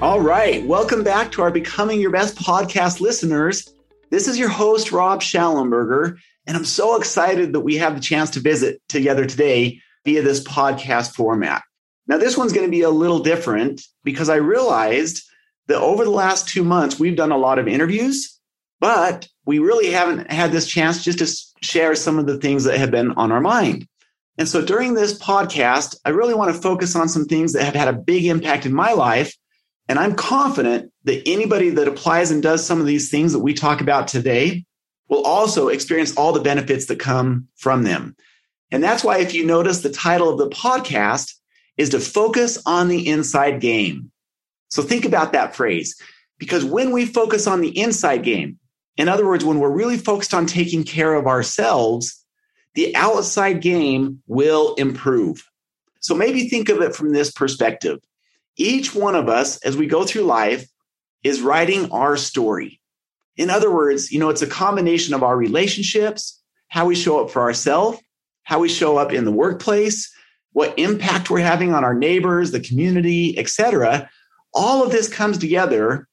All right, welcome back to our Becoming Your Best podcast listeners. This is your host, Rob Shallenberger, and I'm so excited that we have the chance to visit together today via this podcast format. Now, this one's going to be a little different because I realized that over the last two months, we've done a lot of interviews, but we really haven't had this chance just to share some of the things that have been on our mind. And so during this podcast, I really want to focus on some things that have had a big impact in my life. And I'm confident that anybody that applies and does some of these things that we talk about today will also experience all the benefits that come from them. And that's why, if you notice, the title of the podcast is to focus on the inside game. So think about that phrase because when we focus on the inside game, in other words, when we're really focused on taking care of ourselves, the outside game will improve. So maybe think of it from this perspective. Each one of us, as we go through life, is writing our story. In other words, you know, it's a combination of our relationships, how we show up for ourselves, how we show up in the workplace, what impact we're having on our neighbors, the community, etc. All of this comes together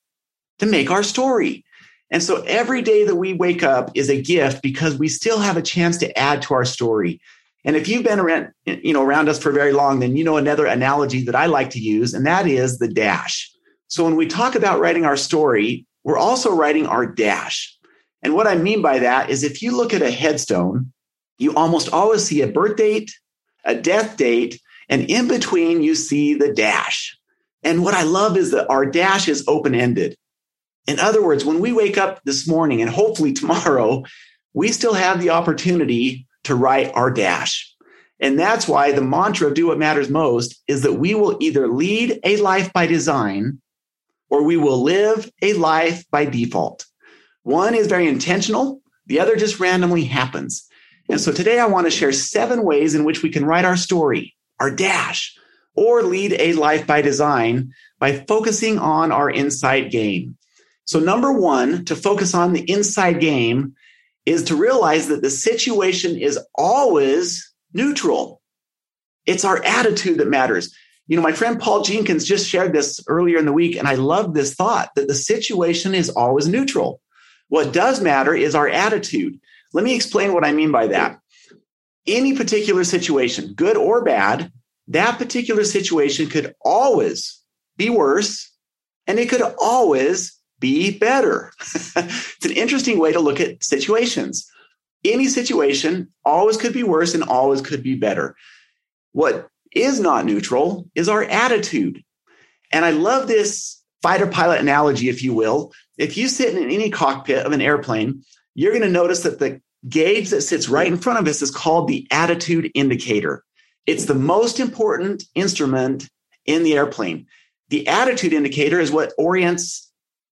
to make our story. And so every day that we wake up is a gift because we still have a chance to add to our story. And if you've been around, you know, around us for very long, then you know another analogy that I like to use, and that is the dash. So when we talk about writing our story, we're also writing our dash. And what I mean by that is if you look at a headstone, you almost always see a birth date, a death date, and in between you see the dash. And what I love is that our dash is open ended. In other words, when we wake up this morning and hopefully tomorrow, we still have the opportunity to write our dash. And that's why the mantra of do what matters most is that we will either lead a life by design or we will live a life by default. One is very intentional, the other just randomly happens. And so today I want to share seven ways in which we can write our story, our dash, or lead a life by design by focusing on our inside game. So, number one, to focus on the inside game is to realize that the situation is always neutral. It's our attitude that matters. You know, my friend Paul Jenkins just shared this earlier in the week, and I love this thought that the situation is always neutral. What does matter is our attitude. Let me explain what I mean by that. Any particular situation, good or bad, that particular situation could always be worse and it could always be better. it's an interesting way to look at situations. Any situation always could be worse and always could be better. What is not neutral is our attitude. And I love this fighter pilot analogy, if you will. If you sit in any cockpit of an airplane, you're going to notice that the gauge that sits right in front of us is called the attitude indicator. It's the most important instrument in the airplane. The attitude indicator is what orients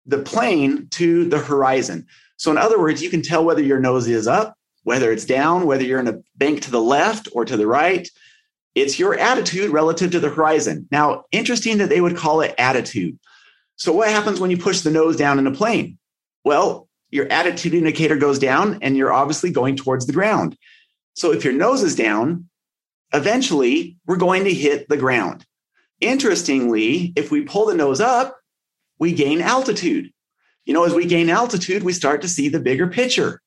the plane to the horizon. So, in other words, you can tell whether your nose is up, whether it's down, whether you're in a bank to the left or to the right, it's your attitude relative to the horizon. Now, interesting that they would call it attitude. So, what happens when you push the nose down in a plane? Well, your attitude indicator goes down and you're obviously going towards the ground. So, if your nose is down, eventually we're going to hit the ground. Interestingly, if we pull the nose up, we gain altitude. You know, as we gain altitude, we start to see the bigger picture.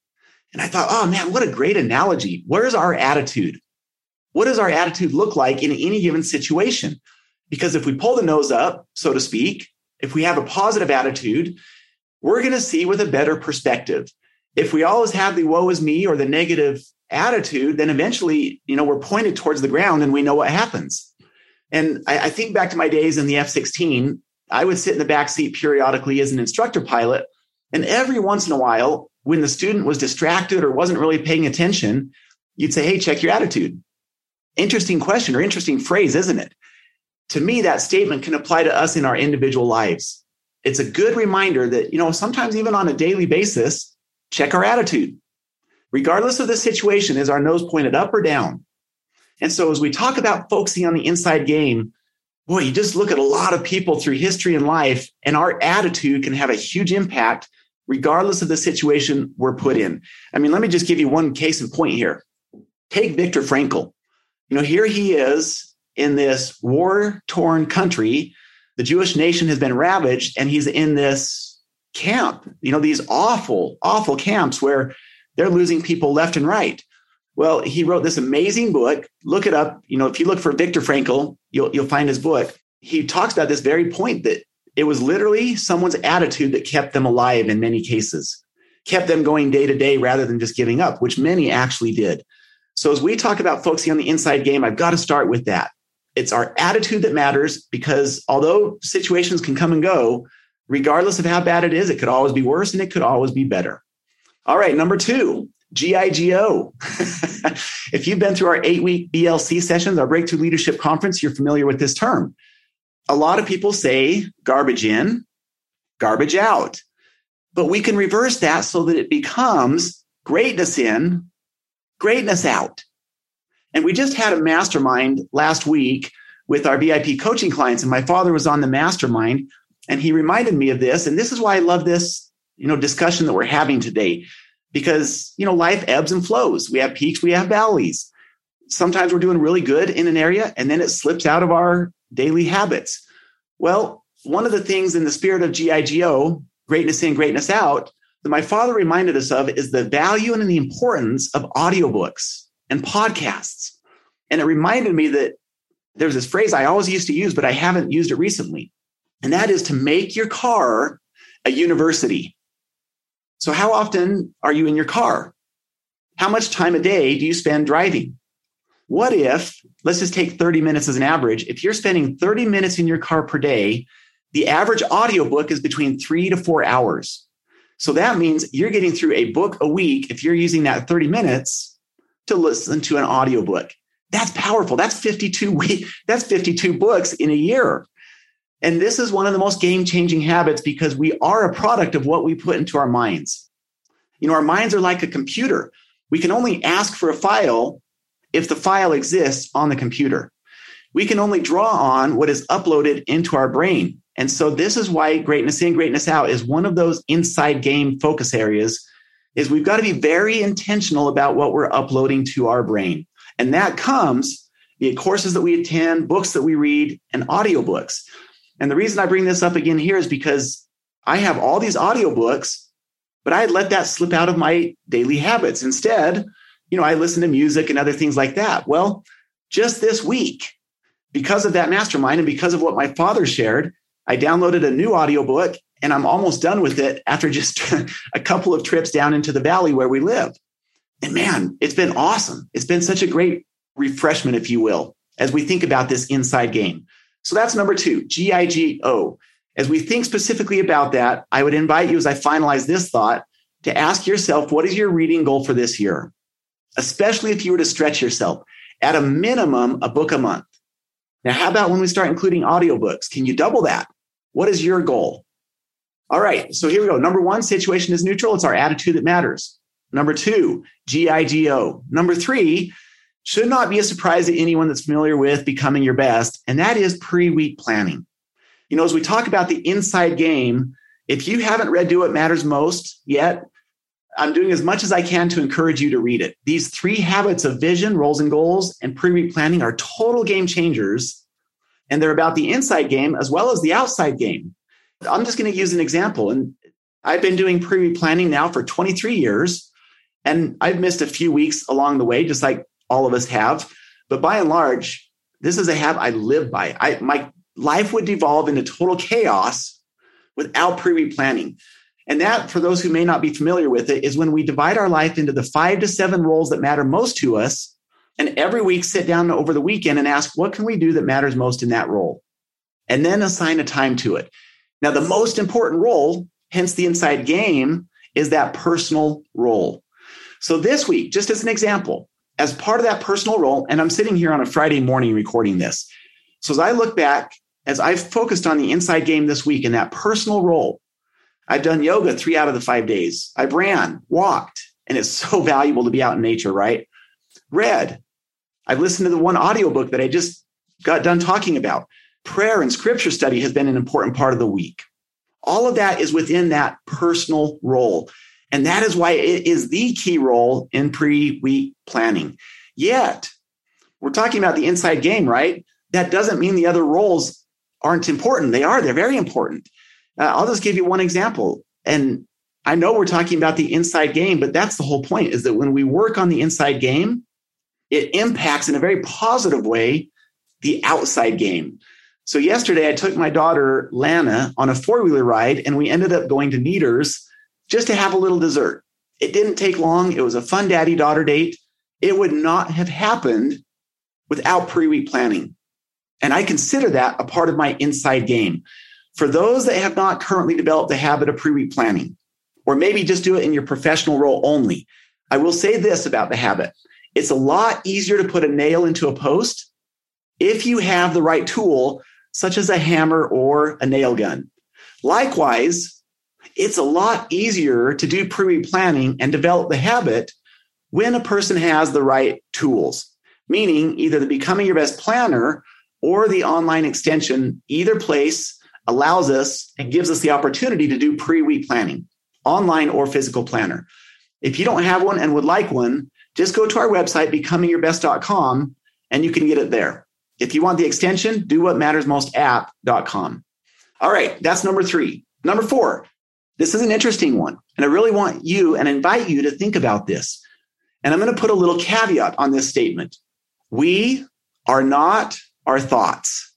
And I thought, oh man, what a great analogy. Where's our attitude? What does our attitude look like in any given situation? Because if we pull the nose up, so to speak, if we have a positive attitude, we're going to see with a better perspective. If we always have the woe is me or the negative attitude, then eventually, you know, we're pointed towards the ground and we know what happens. And I, I think back to my days in the F 16, I would sit in the back seat periodically as an instructor pilot. And every once in a while, when the student was distracted or wasn't really paying attention, you'd say, Hey, check your attitude. Interesting question or interesting phrase, isn't it? To me, that statement can apply to us in our individual lives. It's a good reminder that, you know, sometimes even on a daily basis, check our attitude. Regardless of the situation, is our nose pointed up or down? And so as we talk about focusing on the inside game, boy, you just look at a lot of people through history and life, and our attitude can have a huge impact regardless of the situation we're put in. I mean, let me just give you one case in point here. Take Viktor Frankl. You know, here he is in this war torn country. The Jewish nation has been ravaged, and he's in this camp, you know, these awful, awful camps where they're losing people left and right. Well, he wrote this amazing book. Look it up. You know, if you look for Viktor Frankl, you'll, you'll find his book. He talks about this very point that it was literally someone's attitude that kept them alive in many cases, kept them going day to day rather than just giving up, which many actually did. So as we talk about focusing on the inside game, I've got to start with that. It's our attitude that matters because although situations can come and go, regardless of how bad it is, it could always be worse and it could always be better. All right, number two, GIGO. if you've been through our eight week BLC sessions, our Breakthrough Leadership Conference, you're familiar with this term. A lot of people say garbage in, garbage out. But we can reverse that so that it becomes greatness in, greatness out. And we just had a mastermind last week with our VIP coaching clients, and my father was on the mastermind, and he reminded me of this. And this is why I love this, you know, discussion that we're having today because you know life ebbs and flows. We have peaks we have valleys. Sometimes we're doing really good in an area and then it slips out of our daily habits. Well one of the things in the spirit of gigo greatness in greatness out that my father reminded us of is the value and the importance of audiobooks and podcasts. And it reminded me that there's this phrase i always used to use but i haven't used it recently. And that is to make your car a university so, how often are you in your car? How much time a day do you spend driving? What if, let's just take 30 minutes as an average, if you're spending 30 minutes in your car per day, the average audiobook is between three to four hours. So that means you're getting through a book a week if you're using that 30 minutes to listen to an audiobook. That's powerful. That's 52 week, that's 52 books in a year. And this is one of the most game changing habits because we are a product of what we put into our minds. You know, our minds are like a computer. We can only ask for a file if the file exists on the computer. We can only draw on what is uploaded into our brain. And so this is why greatness in, greatness out is one of those inside game focus areas is we've got to be very intentional about what we're uploading to our brain. And that comes via courses that we attend, books that we read, and audiobooks. And the reason I bring this up again here is because I have all these audiobooks, but I had let that slip out of my daily habits. Instead, you know, I listen to music and other things like that. Well, just this week, because of that mastermind and because of what my father shared, I downloaded a new audiobook and I'm almost done with it after just a couple of trips down into the valley where we live. And man, it's been awesome. It's been such a great refreshment, if you will, as we think about this inside game. So that's number two, GIGO. As we think specifically about that, I would invite you as I finalize this thought to ask yourself, what is your reading goal for this year? Especially if you were to stretch yourself at a minimum, a book a month. Now, how about when we start including audiobooks? Can you double that? What is your goal? All right. So here we go. Number one, situation is neutral. It's our attitude that matters. Number two, GIGO. Number three, should not be a surprise to anyone that's familiar with becoming your best, and that is pre week planning. You know, as we talk about the inside game, if you haven't read Do What Matters Most yet, I'm doing as much as I can to encourage you to read it. These three habits of vision, roles and goals, and pre week planning are total game changers. And they're about the inside game as well as the outside game. I'm just going to use an example. And I've been doing pre week planning now for 23 years. And I've missed a few weeks along the way, just like all of us have. But by and large, this is a habit I live by. I my life would devolve into total chaos without pre planning. And that, for those who may not be familiar with it, is when we divide our life into the five to seven roles that matter most to us. And every week sit down over the weekend and ask, what can we do that matters most in that role? And then assign a time to it. Now, the most important role, hence the inside game, is that personal role. So this week, just as an example, as part of that personal role, and I'm sitting here on a Friday morning recording this. So as I look back, as I've focused on the inside game this week in that personal role, I've done yoga three out of the five days. I've ran, walked, and it's so valuable to be out in nature, right? Read. I've listened to the one audiobook that I just got done talking about. Prayer and scripture study has been an important part of the week. All of that is within that personal role. And that is why it is the key role in pre week planning. Yet, we're talking about the inside game, right? That doesn't mean the other roles aren't important. They are, they're very important. Uh, I'll just give you one example. And I know we're talking about the inside game, but that's the whole point is that when we work on the inside game, it impacts in a very positive way the outside game. So yesterday I took my daughter Lana on a four-wheeler ride and we ended up going to Kneaders just to have a little dessert. It didn't take long. It was a fun daddy daughter date. It would not have happened without pre-week planning. And I consider that a part of my inside game. For those that have not currently developed the habit of pre-week planning, or maybe just do it in your professional role only, I will say this about the habit. It's a lot easier to put a nail into a post if you have the right tool, such as a hammer or a nail gun. Likewise, it's a lot easier to do pre planning and develop the habit when a person has the right tools, meaning either the Becoming Your Best Planner or the online extension, either place allows us and gives us the opportunity to do pre week planning, online or physical planner. If you don't have one and would like one, just go to our website, becomingyourbest.com, and you can get it there. If you want the extension, do what matters most app.com. All right, that's number three. Number four, this is an interesting one. And I really want you and invite you to think about this. And I'm going to put a little caveat on this statement. We are not our thoughts.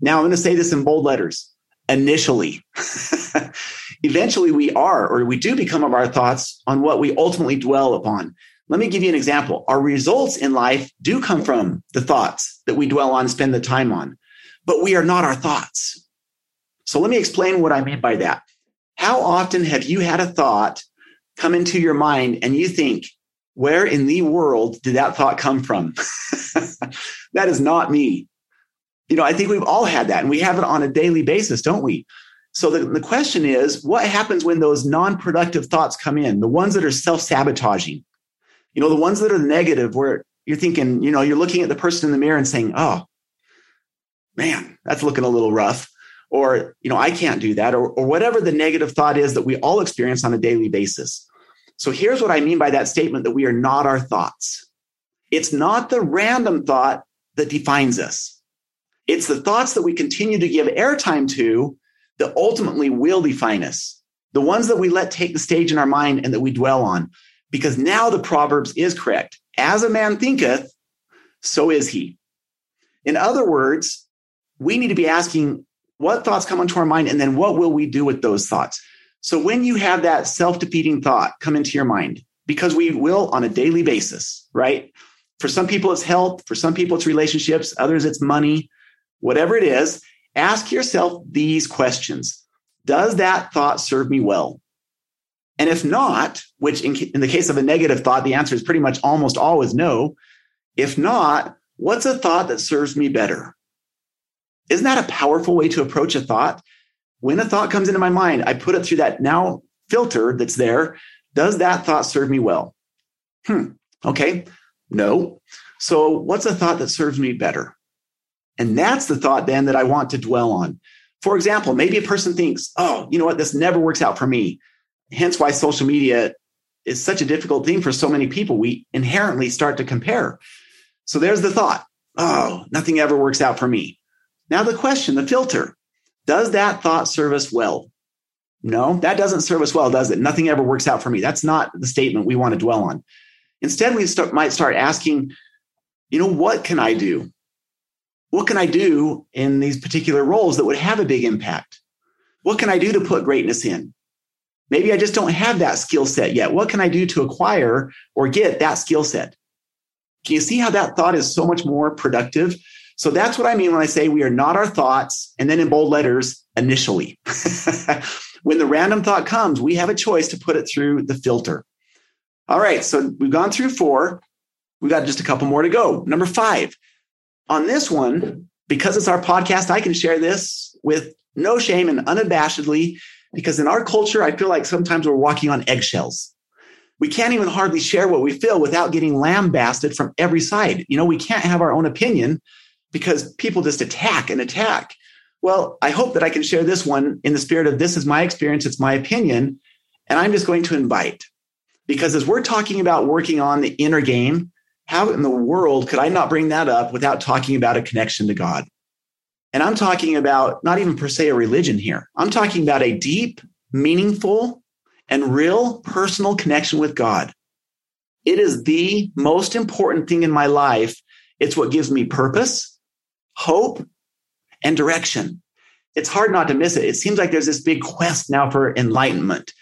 Now I'm going to say this in bold letters. Initially, eventually we are, or we do become of our thoughts on what we ultimately dwell upon. Let me give you an example. Our results in life do come from the thoughts that we dwell on, spend the time on, but we are not our thoughts. So let me explain what I mean by that. How often have you had a thought come into your mind and you think, where in the world did that thought come from? that is not me. You know, I think we've all had that and we have it on a daily basis, don't we? So the, the question is, what happens when those non productive thoughts come in, the ones that are self sabotaging? You know, the ones that are negative where you're thinking, you know, you're looking at the person in the mirror and saying, oh, man, that's looking a little rough. Or, you know, I can't do that. Or, or whatever the negative thought is that we all experience on a daily basis. So here's what I mean by that statement that we are not our thoughts. It's not the random thought that defines us. It's the thoughts that we continue to give airtime to that ultimately will define us. The ones that we let take the stage in our mind and that we dwell on because now the Proverbs is correct. As a man thinketh, so is he. In other words, we need to be asking what thoughts come into our mind and then what will we do with those thoughts? So when you have that self defeating thought come into your mind, because we will on a daily basis, right? For some people, it's health. For some people, it's relationships. Others, it's money. Whatever it is, ask yourself these questions Does that thought serve me well? And if not, which in, in the case of a negative thought, the answer is pretty much almost always no. If not, what's a thought that serves me better? Isn't that a powerful way to approach a thought? When a thought comes into my mind, I put it through that now filter that's there. Does that thought serve me well? Hmm. Okay. No. So what's a thought that serves me better? And that's the thought then that I want to dwell on. For example, maybe a person thinks, oh, you know what? This never works out for me hence why social media is such a difficult thing for so many people. We inherently start to compare. So there's the thought oh, nothing ever works out for me. Now, the question, the filter does that thought serve us well? No, that doesn't serve us well, does it? Nothing ever works out for me. That's not the statement we want to dwell on. Instead, we start, might start asking, you know, what can I do? what can I do in these particular roles that would have a big impact? What can I do to put greatness in? Maybe I just don't have that skill set yet. What can I do to acquire or get that skill set? Can you see how that thought is so much more productive? So that's what I mean when I say we are not our thoughts, and then in bold letters, initially. when the random thought comes, we have a choice to put it through the filter. All right, so we've gone through four. We got just a couple more to go. Number five. On this one, because it's our podcast, I can share this with no shame and unabashedly, because in our culture, I feel like sometimes we're walking on eggshells. We can't even hardly share what we feel without getting lambasted from every side. You know, we can't have our own opinion because people just attack and attack. Well, I hope that I can share this one in the spirit of this is my experience, it's my opinion, and I'm just going to invite. Because as we're talking about working on the inner game, how in the world could I not bring that up without talking about a connection to God? And I'm talking about not even per se a religion here. I'm talking about a deep, meaningful, and real personal connection with God. It is the most important thing in my life. It's what gives me purpose, hope, and direction. It's hard not to miss it. It seems like there's this big quest now for enlightenment.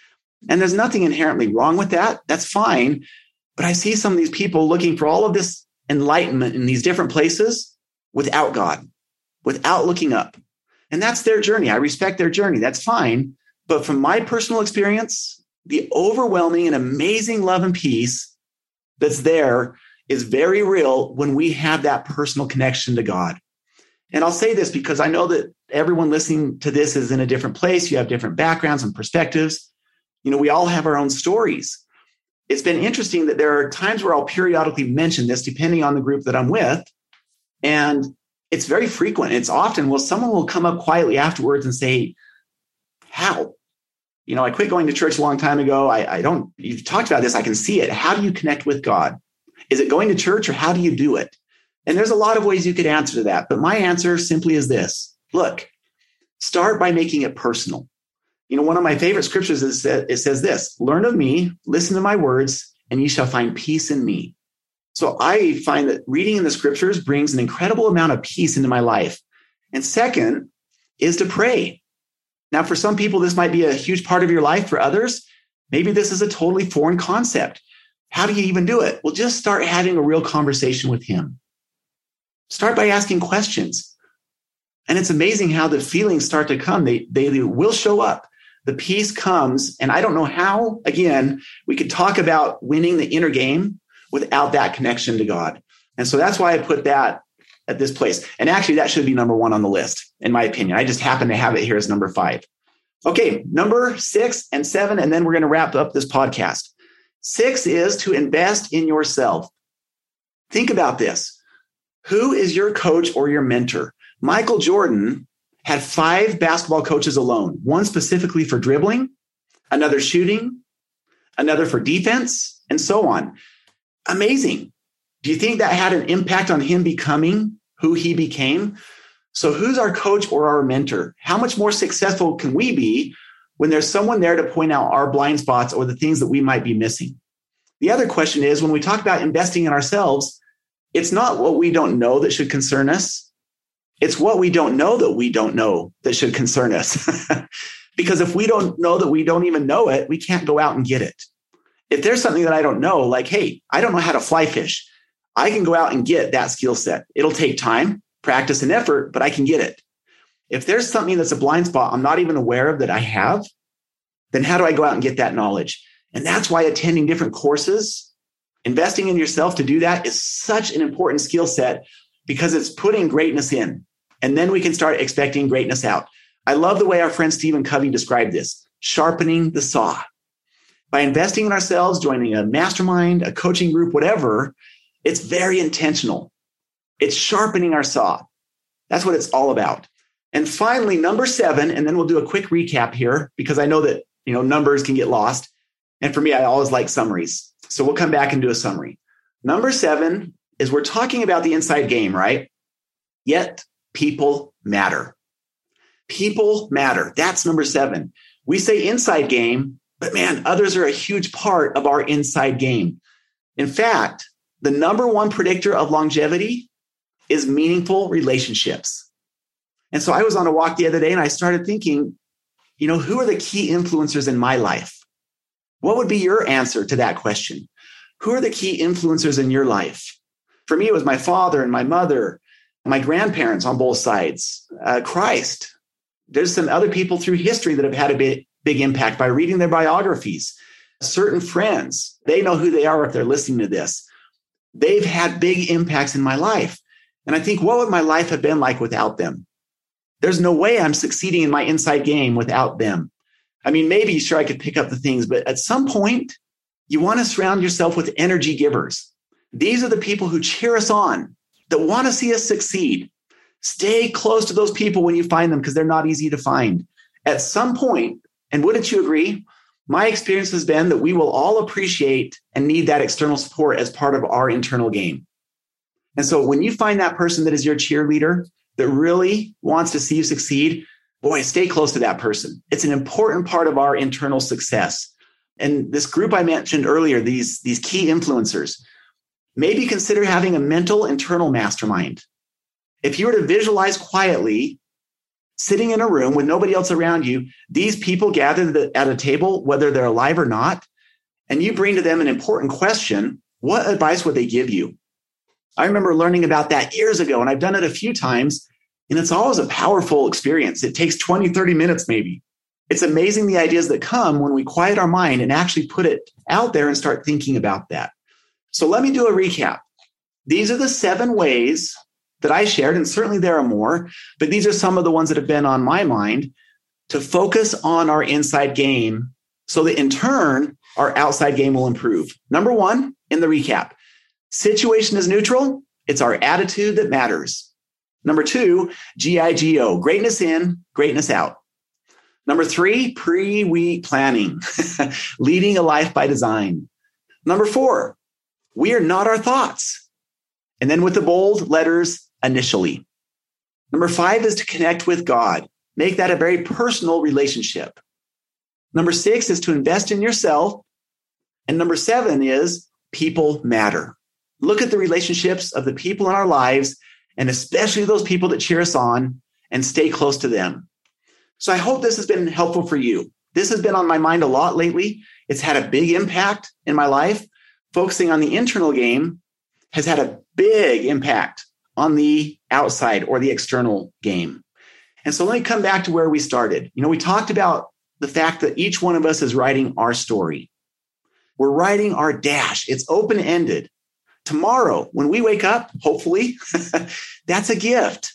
And there's nothing inherently wrong with that. That's fine. But I see some of these people looking for all of this enlightenment in these different places without God, without looking up. And that's their journey. I respect their journey. That's fine. But from my personal experience, the overwhelming and amazing love and peace that's there is very real when we have that personal connection to God. And I'll say this because I know that everyone listening to this is in a different place. You have different backgrounds and perspectives. You know, we all have our own stories. It's been interesting that there are times where I'll periodically mention this depending on the group that I'm with. And it's very frequent. It's often, well, someone will come up quietly afterwards and say, How? You know, I quit going to church a long time ago. I, I don't, you've talked about this. I can see it. How do you connect with God? Is it going to church or how do you do it? And there's a lot of ways you could answer to that. But my answer simply is this look, start by making it personal. You know, one of my favorite scriptures is that it says this learn of me, listen to my words, and ye shall find peace in me. So I find that reading in the scriptures brings an incredible amount of peace into my life. And second is to pray. Now, for some people, this might be a huge part of your life. For others, maybe this is a totally foreign concept. How do you even do it? Well, just start having a real conversation with him. Start by asking questions. And it's amazing how the feelings start to come. They, they, will show up. The peace comes. And I don't know how, again, we could talk about winning the inner game without that connection to God. And so that's why I put that at this place. And actually, that should be number one on the list, in my opinion. I just happen to have it here as number five. Okay, number six and seven, and then we're going to wrap up this podcast. Six is to invest in yourself. Think about this. Who is your coach or your mentor? Michael Jordan had five basketball coaches alone, one specifically for dribbling, another shooting, another for defense, and so on. Amazing. Do you think that had an impact on him becoming who he became? So, who's our coach or our mentor? How much more successful can we be when there's someone there to point out our blind spots or the things that we might be missing? The other question is when we talk about investing in ourselves, it's not what we don't know that should concern us. It's what we don't know that we don't know that should concern us. because if we don't know that we don't even know it, we can't go out and get it. If there's something that I don't know, like, hey, I don't know how to fly fish, I can go out and get that skill set. It'll take time, practice, and effort, but I can get it. If there's something that's a blind spot I'm not even aware of that I have, then how do I go out and get that knowledge? And that's why attending different courses Investing in yourself to do that is such an important skill set because it's putting greatness in. And then we can start expecting greatness out. I love the way our friend Stephen Covey described this sharpening the saw. By investing in ourselves, joining a mastermind, a coaching group, whatever, it's very intentional. It's sharpening our saw. That's what it's all about. And finally, number seven, and then we'll do a quick recap here because I know that you know numbers can get lost. And for me, I always like summaries. So we'll come back and do a summary. Number seven is we're talking about the inside game, right? Yet people matter. People matter. That's number seven. We say inside game, but man, others are a huge part of our inside game. In fact, the number one predictor of longevity is meaningful relationships. And so I was on a walk the other day and I started thinking, you know, who are the key influencers in my life? What would be your answer to that question? Who are the key influencers in your life? For me, it was my father and my mother, my grandparents on both sides, uh, Christ. There's some other people through history that have had a big, big impact by reading their biographies. Certain friends, they know who they are if they're listening to this. They've had big impacts in my life. And I think, what would my life have been like without them? There's no way I'm succeeding in my inside game without them. I mean, maybe sure I could pick up the things, but at some point, you want to surround yourself with energy givers. These are the people who cheer us on, that want to see us succeed. Stay close to those people when you find them because they're not easy to find. At some point, and wouldn't you agree? My experience has been that we will all appreciate and need that external support as part of our internal game. And so when you find that person that is your cheerleader that really wants to see you succeed, boy, stay close to that person. It's an important part of our internal success. And this group I mentioned earlier, these, these key influencers, maybe consider having a mental internal mastermind. If you were to visualize quietly, sitting in a room with nobody else around you, these people gathered at a table, whether they're alive or not, and you bring to them an important question, what advice would they give you? I remember learning about that years ago, and I've done it a few times. And it's always a powerful experience. It takes 20, 30 minutes, maybe. It's amazing the ideas that come when we quiet our mind and actually put it out there and start thinking about that. So let me do a recap. These are the seven ways that I shared, and certainly there are more, but these are some of the ones that have been on my mind to focus on our inside game so that in turn, our outside game will improve. Number one, in the recap, situation is neutral. It's our attitude that matters. Number two, GIGO, greatness in, greatness out. Number three, pre week planning, leading a life by design. Number four, we are not our thoughts. And then with the bold letters, initially. Number five is to connect with God, make that a very personal relationship. Number six is to invest in yourself. And number seven is people matter. Look at the relationships of the people in our lives and especially those people that cheer us on and stay close to them. So I hope this has been helpful for you. This has been on my mind a lot lately. It's had a big impact in my life. Focusing on the internal game has had a big impact on the outside or the external game. And so let me come back to where we started. You know, we talked about the fact that each one of us is writing our story. We're writing our dash. It's open ended tomorrow when we wake up, hopefully, that's a gift.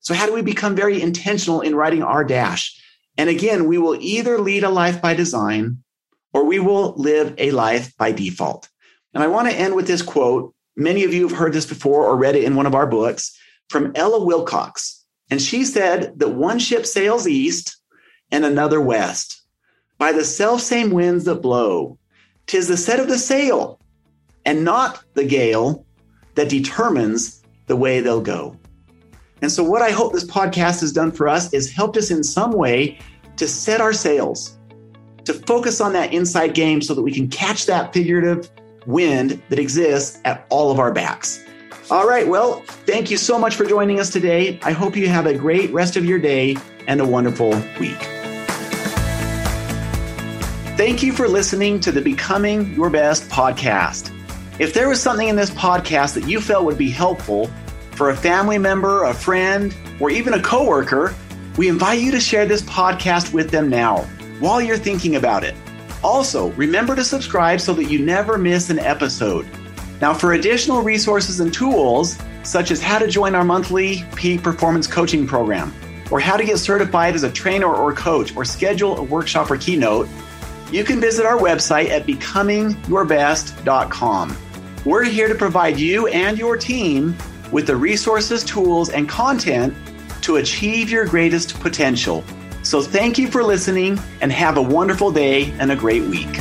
So, how do we become very intentional in writing our dash? And again, we will either lead a life by design or we will live a life by default. And I want to end with this quote. Many of you have heard this before or read it in one of our books from Ella Wilcox. And she said that one ship sails east and another west by the self same winds that blow. Tis the set of the sail and not the gale that determines the way they'll go. And so, what I hope this podcast has done for us is helped us in some way to set our sails, to focus on that inside game so that we can catch that figurative wind that exists at all of our backs. All right. Well, thank you so much for joining us today. I hope you have a great rest of your day and a wonderful week. Thank you for listening to the Becoming Your Best podcast. If there was something in this podcast that you felt would be helpful for a family member, a friend, or even a coworker, we invite you to share this podcast with them now while you're thinking about it. Also, remember to subscribe so that you never miss an episode. Now, for additional resources and tools, such as how to join our monthly peak performance coaching program, or how to get certified as a trainer or coach, or schedule a workshop or keynote, you can visit our website at becomingyourbest.com. We're here to provide you and your team with the resources, tools, and content to achieve your greatest potential. So, thank you for listening and have a wonderful day and a great week.